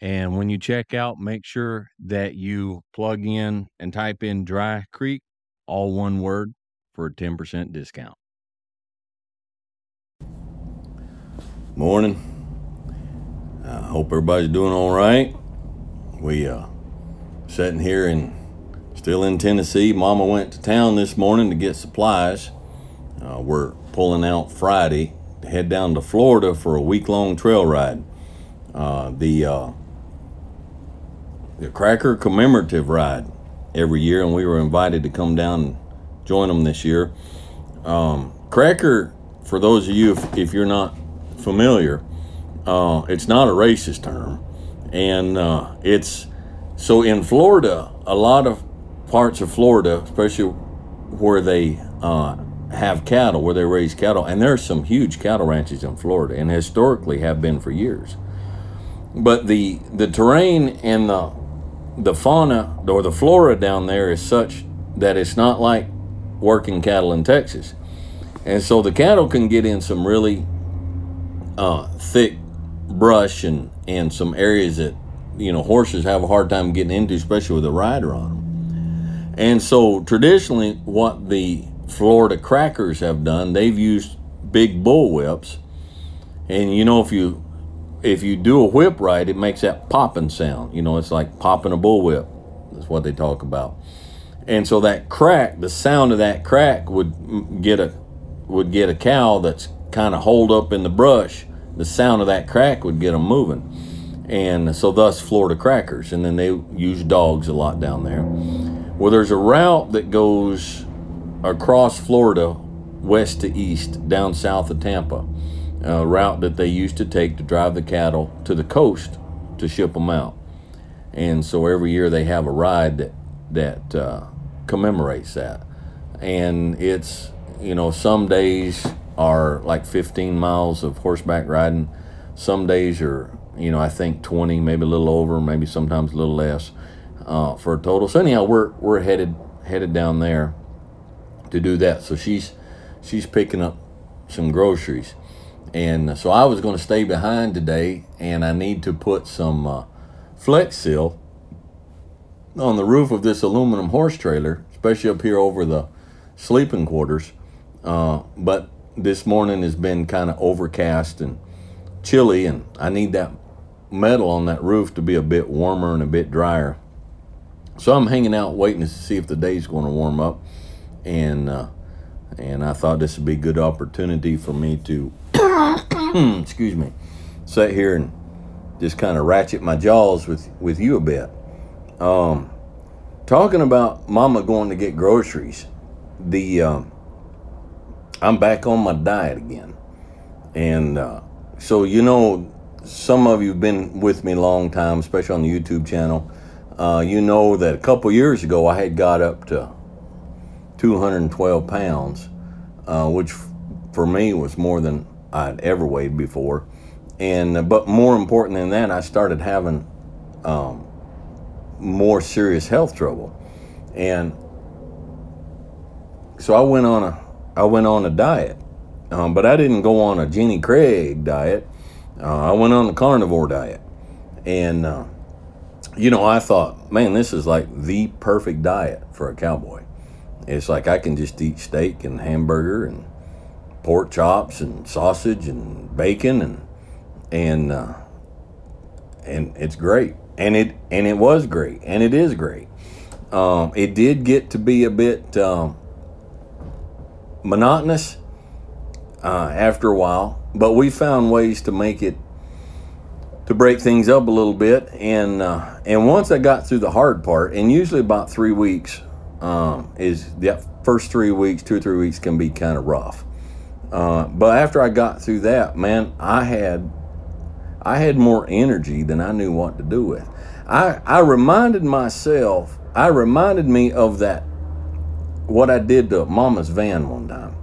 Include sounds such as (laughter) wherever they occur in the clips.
and when you check out, make sure that you plug in and type in Dry Creek, all one word, for a 10% discount. Morning. I uh, hope everybody's doing all right. We uh sitting here and still in Tennessee. Mama went to town this morning to get supplies. Uh, we're pulling out Friday to head down to Florida for a week long trail ride. Uh, the uh, the Cracker commemorative ride every year, and we were invited to come down and join them this year. Um, Cracker, for those of you if, if you're not familiar, uh, it's not a racist term, and uh, it's so in Florida, a lot of parts of Florida, especially where they uh, have cattle, where they raise cattle, and there are some huge cattle ranches in Florida, and historically have been for years. But the the terrain and the the fauna or the flora down there is such that it's not like working cattle in Texas. And so the cattle can get in some really uh, thick brush and, and some areas that, you know, horses have a hard time getting into, especially with a rider on them. And so traditionally, what the Florida crackers have done, they've used big bull whips. And, you know, if you if you do a whip right, it makes that popping sound. You know, it's like popping a bullwhip. That's what they talk about. And so that crack, the sound of that crack would get a would get a cow that's kind of holed up in the brush. The sound of that crack would get them moving. And so thus Florida crackers. And then they use dogs a lot down there. Well, there's a route that goes across Florida west to east down south of Tampa uh, route that they used to take to drive the cattle to the coast to ship them out. And so every year they have a ride that that uh, commemorates that. And it's you know some days are like 15 miles of horseback riding. Some days are you know I think 20, maybe a little over, maybe sometimes a little less uh, for a total. So anyhow, we're we're headed headed down there to do that. So she's she's picking up some groceries and so I was going to stay behind today, and I need to put some uh, flex seal on the roof of this aluminum horse trailer, especially up here over the sleeping quarters. Uh, but this morning has been kind of overcast and chilly, and I need that metal on that roof to be a bit warmer and a bit drier. So I'm hanging out waiting to see if the day's going to warm up, and uh, and I thought this would be a good opportunity for me to excuse me, sit here and just kind of ratchet my jaws with, with you a bit. Um, talking about mama going to get groceries, the um, I'm back on my diet again. And uh, so, you know, some of you have been with me a long time, especially on the YouTube channel. Uh, you know that a couple years ago I had got up to 212 pounds, uh, which for me was more than I'd ever weighed before. And uh, but more important than that, I started having um, more serious health trouble, and so I went on a I went on a diet, um, but I didn't go on a Jenny Craig diet. Uh, I went on the carnivore diet, and uh, you know I thought, man, this is like the perfect diet for a cowboy. It's like I can just eat steak and hamburger and pork chops and sausage and bacon and and uh, and it's great. and it and it was great, and it is great. Um, it did get to be a bit um, monotonous uh, after a while, but we found ways to make it to break things up a little bit. And uh, and once I got through the hard part, and usually about three weeks um, is that first three weeks, two or three weeks can be kind of rough. Uh, but after I got through that, man, I had I had more energy than I knew what to do with. I I reminded myself, I reminded me of that what I did to Mama's van one time.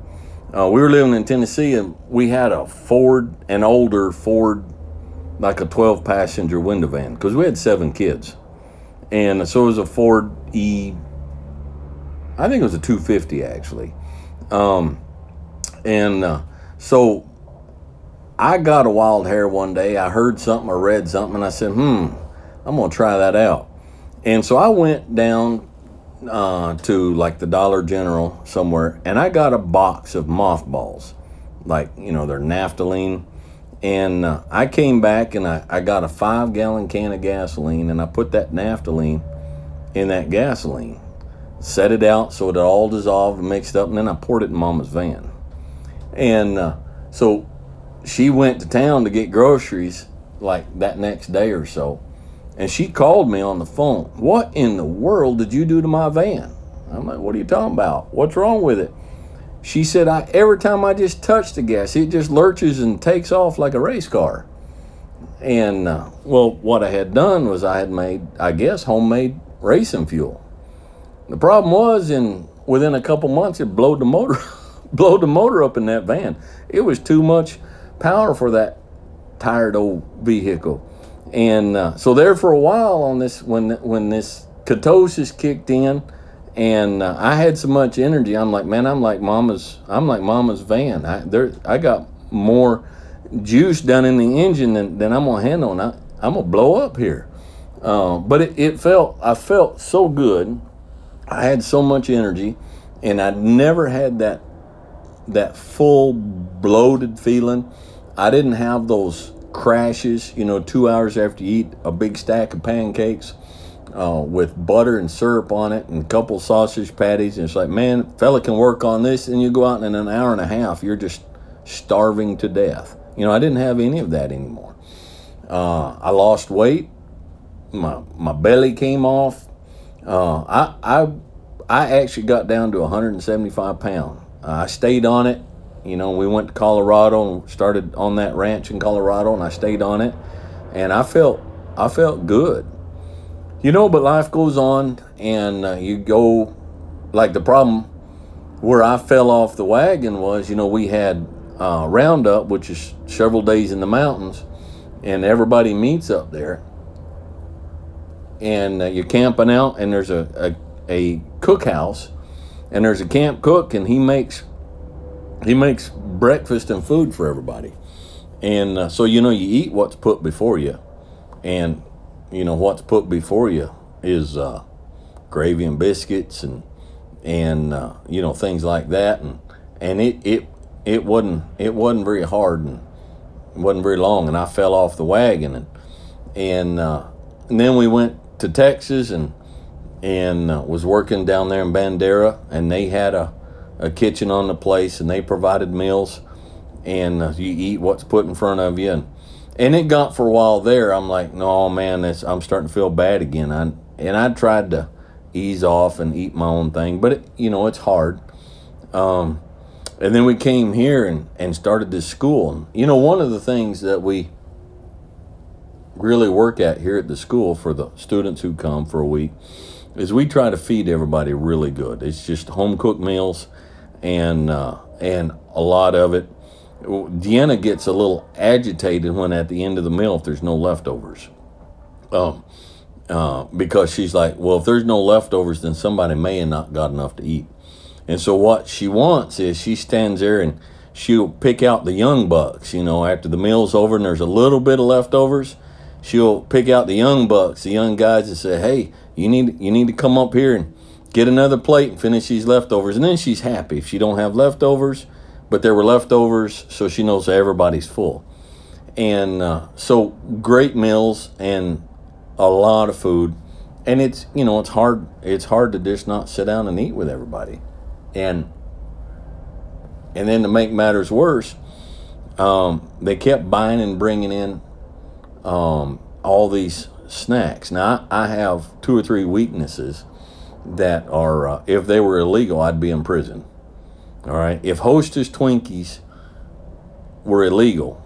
Uh, we were living in Tennessee and we had a Ford, an older Ford, like a 12 passenger window van, because we had seven kids. And so it was a Ford E, I think it was a 250 actually. Um, and uh, so I got a wild hair one day. I heard something or read something, and I said, hmm, I'm going to try that out. And so I went down uh, to like the Dollar General somewhere, and I got a box of mothballs, like, you know, they're naphthalene. And uh, I came back and I, I got a five gallon can of gasoline, and I put that naphthalene in that gasoline, set it out so it all dissolved and mixed up, and then I poured it in Mama's van. And uh, so she went to town to get groceries like that next day or so. And she called me on the phone. What in the world did you do to my van? I'm like, what are you talking about? What's wrong with it? She said, I, every time I just touch the gas, it just lurches and takes off like a race car. And uh, well, what I had done was I had made, I guess, homemade racing fuel. The problem was, in within a couple months, it blowed the motor, (laughs) blowed the motor up in that van. It was too much power for that tired old vehicle. And uh, so there for a while on this, when when this ketosis kicked in, and uh, I had so much energy, I'm like, man, I'm like mama's, I'm like mama's van. I there, I got more juice done in the engine than, than I'm gonna handle, and I, I'm gonna blow up here. Uh, but it, it felt, I felt so good. I had so much energy, and I never had that that full bloated feeling. I didn't have those crashes, you know, two hours after you eat a big stack of pancakes uh, with butter and syrup on it and a couple sausage patties. And it's like, man, fella can work on this. And you go out in an hour and a half, you're just starving to death. You know, I didn't have any of that anymore. Uh, I lost weight. My, my belly came off. Uh, I, I, I actually got down to 175 pounds. I stayed on it. You know, we went to Colorado and started on that ranch in Colorado, and I stayed on it, and I felt I felt good. You know, but life goes on, and uh, you go like the problem where I fell off the wagon was, you know, we had uh, Roundup, which is several days in the mountains, and everybody meets up there, and uh, you're camping out, and there's a, a a cookhouse, and there's a camp cook, and he makes he makes breakfast and food for everybody. And uh, so, you know, you eat what's put before you. And, you know, what's put before you is uh, gravy and biscuits and, and uh, you know, things like that. And, and it, it, it wasn't, it wasn't very hard and it wasn't very long. And I fell off the wagon. And, and, uh, and then we went to Texas and, and uh, was working down there in Bandera. And they had a, a kitchen on the place and they provided meals and uh, you eat what's put in front of you and and it got for a while there i'm like no man this i'm starting to feel bad again I, and i tried to ease off and eat my own thing but it, you know it's hard um, and then we came here and, and started this school and you know one of the things that we really work at here at the school for the students who come for a week is we try to feed everybody really good it's just home cooked meals and uh, and a lot of it. Deanna gets a little agitated when at the end of the meal if there's no leftovers, um, uh, because she's like, well, if there's no leftovers, then somebody may have not got enough to eat. And so what she wants is she stands there and she'll pick out the young bucks. You know, after the meal's over and there's a little bit of leftovers, she'll pick out the young bucks, the young guys, and say, hey, you need you need to come up here and get another plate and finish these leftovers. And then she's happy if she don't have leftovers, but there were leftovers, so she knows everybody's full. And uh, so great meals, and a lot of food, and it's you know it's hard it's hard to just not sit down and eat with everybody, and and then to make matters worse, um, they kept buying and bringing in um, all these snacks. Now I, have two or three weaknesses that are uh, if they were illegal, I'd be in prison. All right, if Hostess Twinkies were illegal,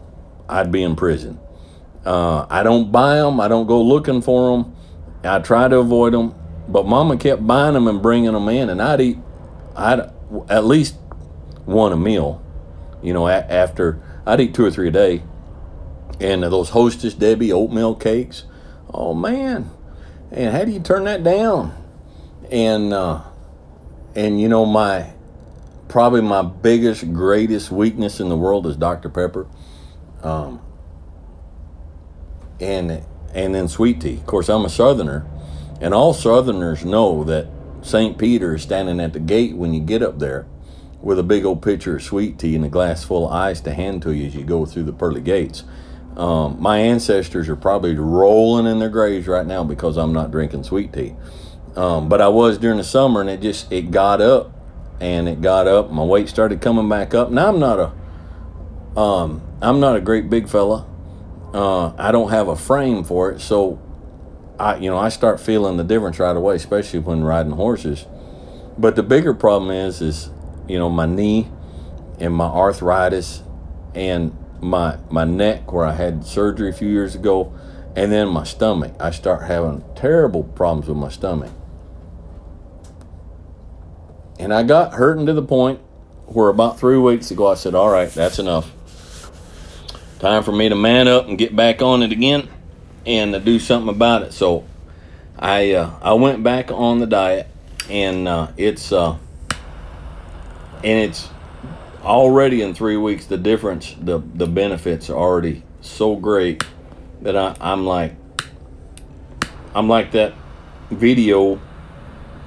I'd be in prison. Uh, I don't buy them. I don't go looking for them. I try to avoid them. But Mama kept buying them and bringing them in, and I'd eat, I'd at least one a meal. You know, after I'd eat two or three a day. And those Hostess Debbie oatmeal cakes, oh man! And how do you turn that down? And uh, and you know my probably my biggest greatest weakness in the world is Dr Pepper. Um, and and then sweet tea. Of course, I'm a Southerner, and all Southerners know that St. Peter is standing at the gate when you get up there, with a big old pitcher of sweet tea and a glass full of ice to hand to you as you go through the pearly gates. Um, my ancestors are probably rolling in their graves right now because I'm not drinking sweet tea. Um, but I was during the summer, and it just it got up, and it got up. My weight started coming back up. Now I'm not a um, I'm not a great big fella. Uh, I don't have a frame for it, so I you know I start feeling the difference right away, especially when riding horses. But the bigger problem is is you know my knee and my arthritis and my my neck where I had surgery a few years ago, and then my stomach. I start having terrible problems with my stomach. And I got hurting to the point where about three weeks ago I said, All right, that's enough. Time for me to man up and get back on it again and to do something about it. So I uh, I went back on the diet and uh, it's uh, and it's already in three weeks the difference the the benefits are already so great that I, I'm like I'm like that video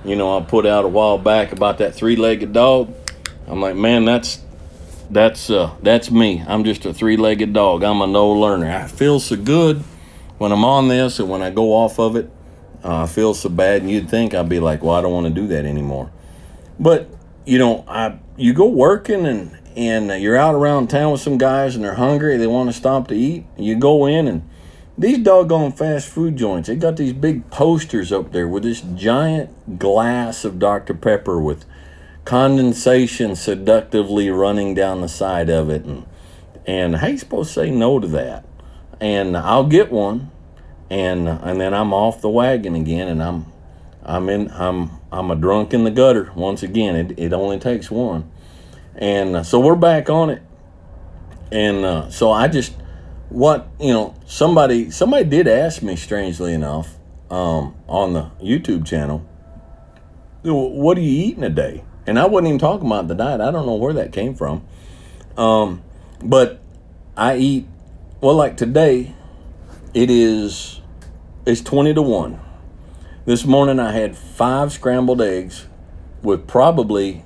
you know I put out a while back about that three-legged dog. I'm like, man, that's that's uh that's me. I'm just a three-legged dog. I'm a no learner. I feel so good when I'm on this and when I go off of it. Uh, I feel so bad, and you'd think I'd be like, well, I don't want to do that anymore. But you know, I you go working and and you're out around town with some guys and they're hungry. They want to stop to eat. You go in and these doggone fast food joints, they got these big posters up there with this giant glass of Dr. Pepper with condensation seductively running down the side of it. And, and how you supposed to say no to that? And I'll get one. And, and then I'm off the wagon again and I'm, I'm in, I'm, I'm a drunk in the gutter once again. It, it only takes one. And uh, so we're back on it. And uh, so I just, what you know somebody somebody did ask me strangely enough um, on the youtube channel what are you eating a day and i wasn't even talking about the diet i don't know where that came from um, but i eat well like today it is it's 20 to 1 this morning i had five scrambled eggs with probably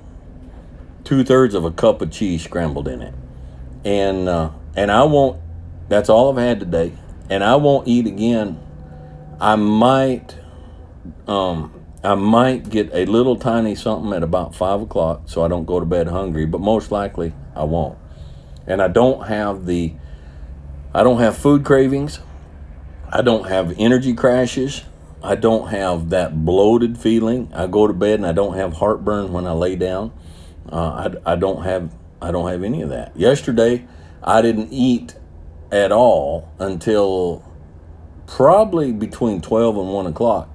two-thirds of a cup of cheese scrambled in it and uh, and i won't that's all I've had today, and I won't eat again. I might, um, I might get a little tiny something at about five o'clock, so I don't go to bed hungry. But most likely, I won't. And I don't have the, I don't have food cravings. I don't have energy crashes. I don't have that bloated feeling. I go to bed and I don't have heartburn when I lay down. Uh, I, I don't have I don't have any of that. Yesterday, I didn't eat at all until probably between 12 and 1 o'clock.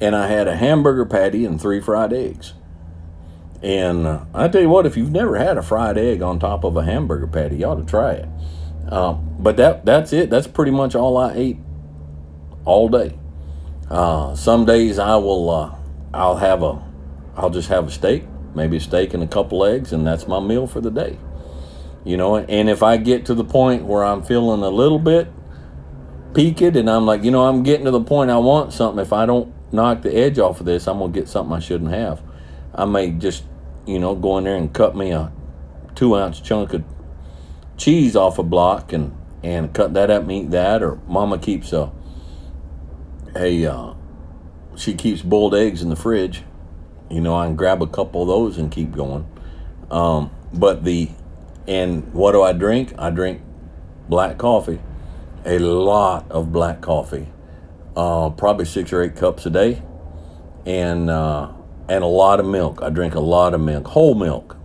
And I had a hamburger patty and three fried eggs. And uh, I tell you what, if you've never had a fried egg on top of a hamburger patty, you ought to try it. Uh, but that that's it. That's pretty much all I ate all day. Uh, some days I will uh, I'll have a I'll just have a steak, maybe a steak and a couple eggs, and that's my meal for the day. You know and if i get to the point where i'm feeling a little bit peaked and i'm like you know i'm getting to the point i want something if i don't knock the edge off of this i'm gonna get something i shouldn't have. I may just you know go in there and cut me a two ounce chunk of cheese off a block and and cut that up and eat that or mama keeps a hey, uh, she keeps boiled eggs in the fridge. You know, I can grab a couple of those and keep going. Um, but the, and what do I drink? I drink black coffee, a lot of black coffee, uh, probably six or eight cups a day, and uh, and a lot of milk. I drink a lot of milk, whole milk,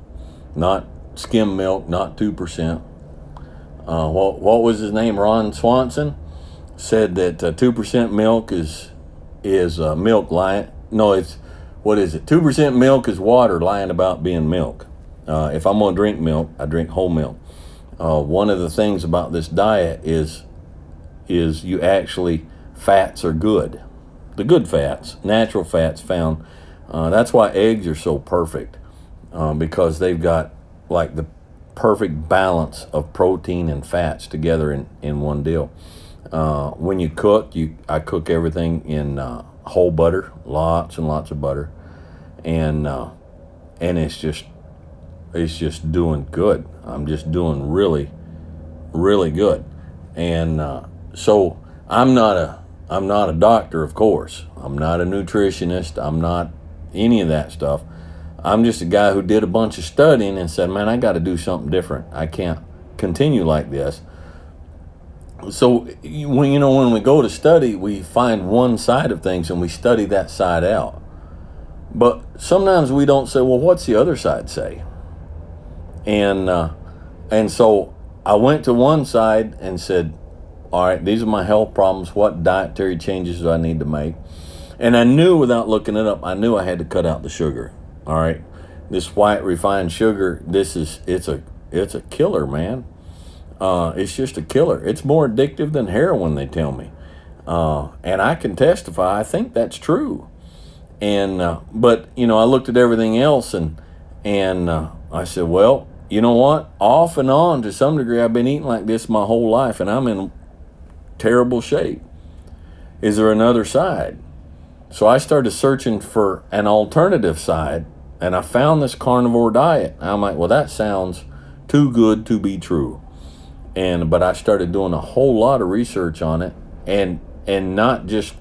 not skim milk, not two percent. Uh, what what was his name? Ron Swanson said that uh, two percent milk is is uh, milk lying. No, it's what is it? Two percent milk is water lying about being milk. Uh, if I'm gonna drink milk, I drink whole milk. Uh, one of the things about this diet is is you actually fats are good, the good fats, natural fats found. Uh, that's why eggs are so perfect because they've got like the perfect balance of protein and fats together in, in one deal. Uh, when you cook, you I cook everything in uh, whole butter, lots and lots of butter, and uh, and it's just it's just doing good. I'm just doing really, really good, and uh, so I'm not a I'm not a doctor, of course. I'm not a nutritionist. I'm not any of that stuff. I'm just a guy who did a bunch of studying and said, man, I got to do something different. I can't continue like this. So when you know when we go to study, we find one side of things and we study that side out. But sometimes we don't say, well, what's the other side say? And uh, and so I went to one side and said, all right, these are my health problems. What dietary changes do I need to make? And I knew without looking it up, I knew I had to cut out the sugar. All right, this white refined sugar, this is it's a it's a killer, man. Uh, it's just a killer. It's more addictive than heroin, they tell me. Uh, and I can testify, I think that's true. And, uh, but, you know, I looked at everything else and, and uh, I said, well, you know what? Off and on to some degree, I've been eating like this my whole life and I'm in terrible shape. Is there another side? So I started searching for an alternative side and I found this carnivore diet. I'm like, well, that sounds too good to be true and but I started doing a whole lot of research on it, and and not just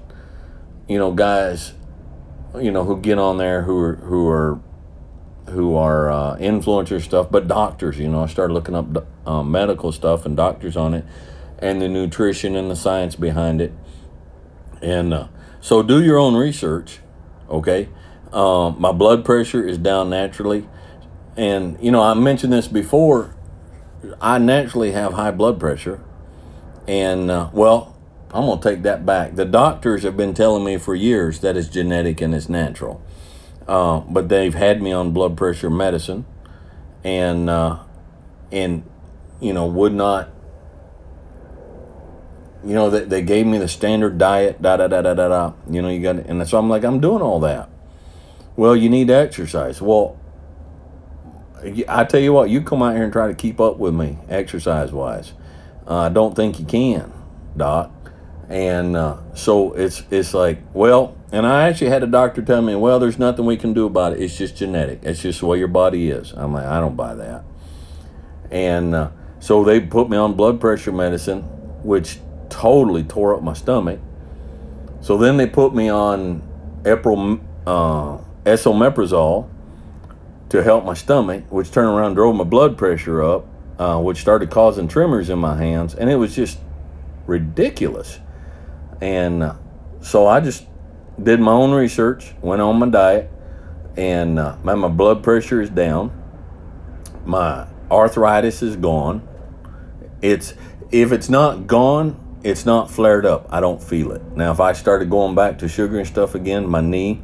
you know guys, you know who get on there who are who are who are uh, stuff, but doctors. You know, I started looking up uh, medical stuff and doctors on it, and the nutrition and the science behind it, and uh, so do your own research. Okay, um, my blood pressure is down naturally, and you know I mentioned this before I naturally have high blood pressure, and uh, well, I'm gonna take that back. The doctors have been telling me for years that it's genetic and it's natural, uh, but they've had me on blood pressure medicine, and uh, and you know would not. You know they, they gave me the standard diet, da da da da da da. You know you got, and so I'm like I'm doing all that. Well, you need to exercise. Well, I tell you what, you come out here and try to keep up with me exercise wise. Uh, I don't think you can, Doc. And uh, so it's it's like, well, and I actually had a doctor tell me, well, there's nothing we can do about it. It's just genetic. It's just the way your body is. I'm like, I don't buy that. And uh, so they put me on blood pressure medicine, which totally tore up my stomach. So then they put me on Epro, uh, esomeprazole, to help my stomach, which turned around drove my blood pressure up, uh, which started causing tremors in my hands, and it was just ridiculous. And uh, so I just did my own research, went on my diet, and uh, my, my blood pressure is down. My arthritis is gone. It's if it's not gone, it's not flared up. I don't feel it. Now, if I started going back to sugar and stuff again, my knee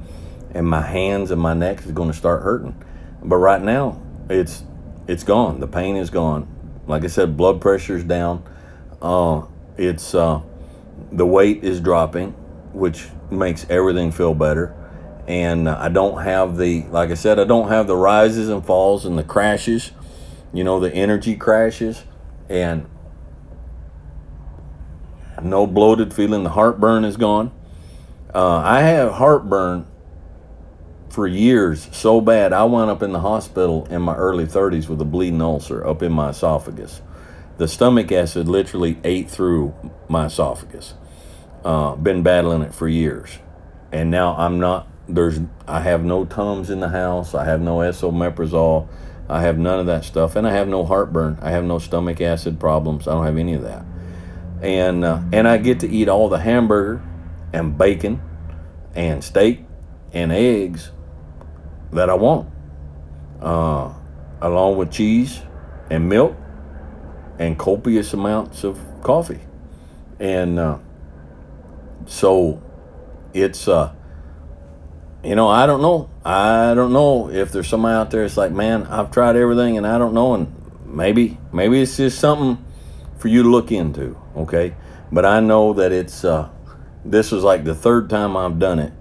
and my hands and my neck is going to start hurting. But right now, it's it's gone. The pain is gone. Like I said, blood pressure is down. Uh, it's uh, the weight is dropping, which makes everything feel better. And I don't have the, like I said, I don't have the rises and falls and the crashes, you know, the energy crashes, and no bloated feeling. The heartburn is gone. Uh, I have heartburn for years so bad I wound up in the hospital in my early 30s with a bleeding ulcer up in my esophagus. The stomach acid literally ate through my esophagus. uh, been battling it for years, and now I'm not. There's I have no tums in the house. I have no esomeprazole. I have none of that stuff, and I have no heartburn. I have no stomach acid problems. I don't have any of that, and uh, and I get to eat all the hamburger and bacon and steak and eggs that I want, uh, along with cheese and milk and copious amounts of coffee, and uh, so it's uh, you know I don't know. I don't know if there's somebody out there that's like man I've tried everything and I don't know and maybe maybe it's just something for you to look into okay? But I know that it's uh, this is like the third time I've done it.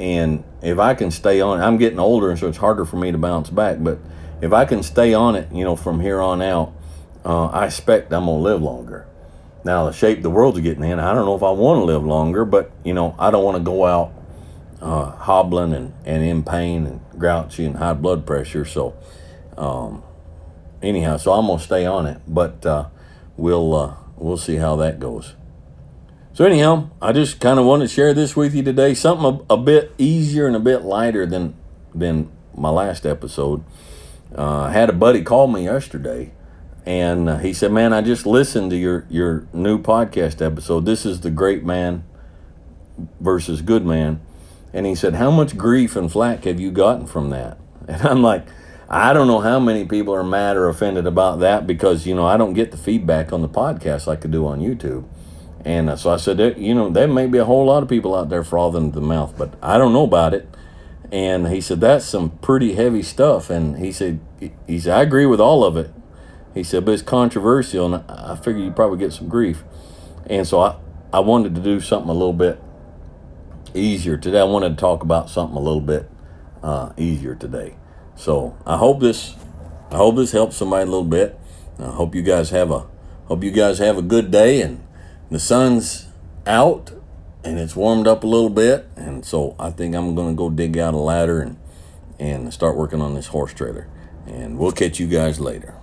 And if I can stay on I'm getting older and so it's harder for me to bounce back but if I can stay on it you know from here on out uh, I expect I'm gonna live longer. Now the shape the world's getting in I don't know if I want to live longer but you know I don't want to go out uh, hobbling and, and in pain and grouchy and high blood pressure so um, anyhow so I'm gonna stay on it but uh, we'll uh, we'll see how that goes so anyhow, I just kind of wanted to share this with you today. Something a, a, bit easier and a bit lighter than than my last episode. Uh, I had a buddy call me yesterday, and uh, he said, "Man, I just listened to your your new podcast episode. This is the great man versus good man." And he said, "How much grief and flack have you gotten from that?" (laughs) And I'm like, I don't know how many people are mad or offended about that because you know I don't get the feedback on the podcast like I do on YouTube. And uh, so I said, you know, there may be a whole lot of people out there frothing at the mouth, but I don't know about it. And he said, that's some pretty heavy stuff. And he said, he said, I agree with all of it. He said, but it's controversial, and I figure you probably get some grief. And so I, I wanted to do something a little bit easier today. I wanted to talk about something a little bit uh, easier today. So I hope this, I hope this helps somebody a little bit. I hope you guys have a, hope you guys have a good day and the sun's out and it's warmed up a little bit and so i think i'm going to go dig out a ladder and and start working on this horse trailer. And we'll catch you guys later